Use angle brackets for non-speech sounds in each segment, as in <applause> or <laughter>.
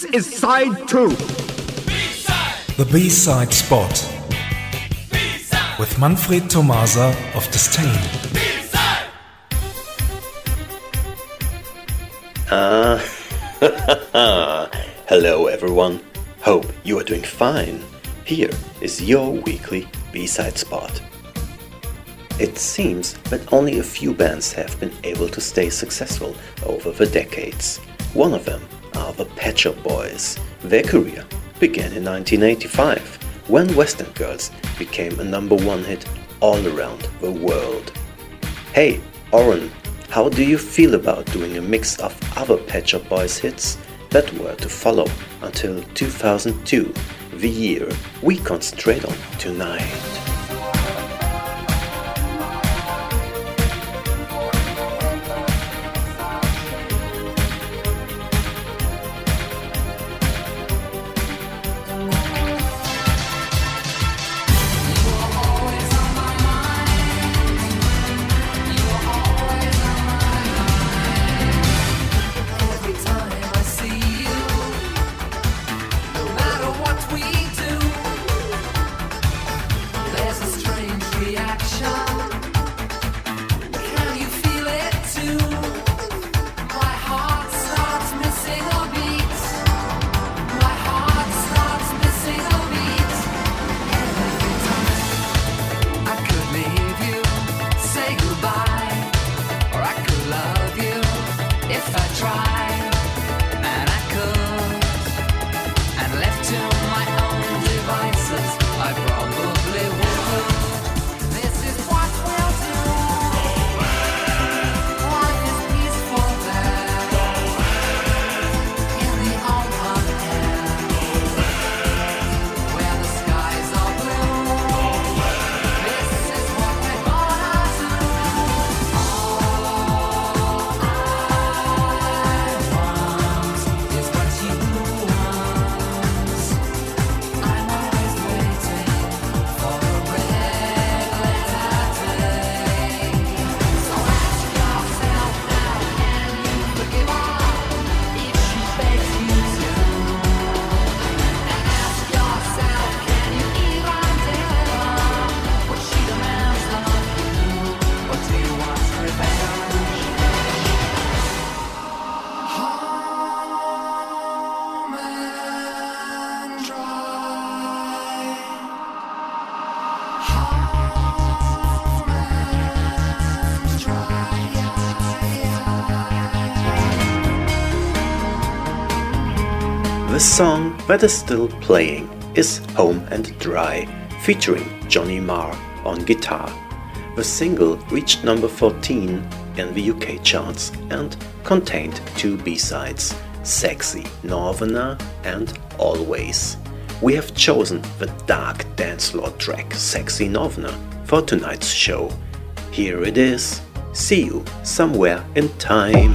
This is side two. The B-side spot with Manfred Tomasa of Disdain. Ah, <laughs> hello everyone. Hope you are doing fine. Here is your weekly B-side spot. It seems that only a few bands have been able to stay successful over the decades. One of them are the Pet Shop Boys. Their career began in 1985 when West End Girls became a number one hit all around the world. Hey, Oren, how do you feel about doing a mix of other Pet Shop Boys hits that were to follow until 2002, the year we concentrate on tonight? The song that is still playing is Home and Dry, featuring Johnny Marr on guitar. The single reached number 14 in the UK charts and contained two B-sides, Sexy Northerner and Always. We have chosen the dark dance floor track Sexy Northerner for tonight's show. Here it is. See you somewhere in time.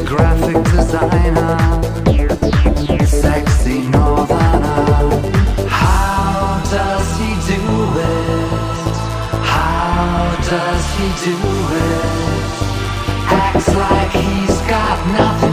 graphic designer, sexy. How does he do it? How does he do it? Acts like he's got nothing.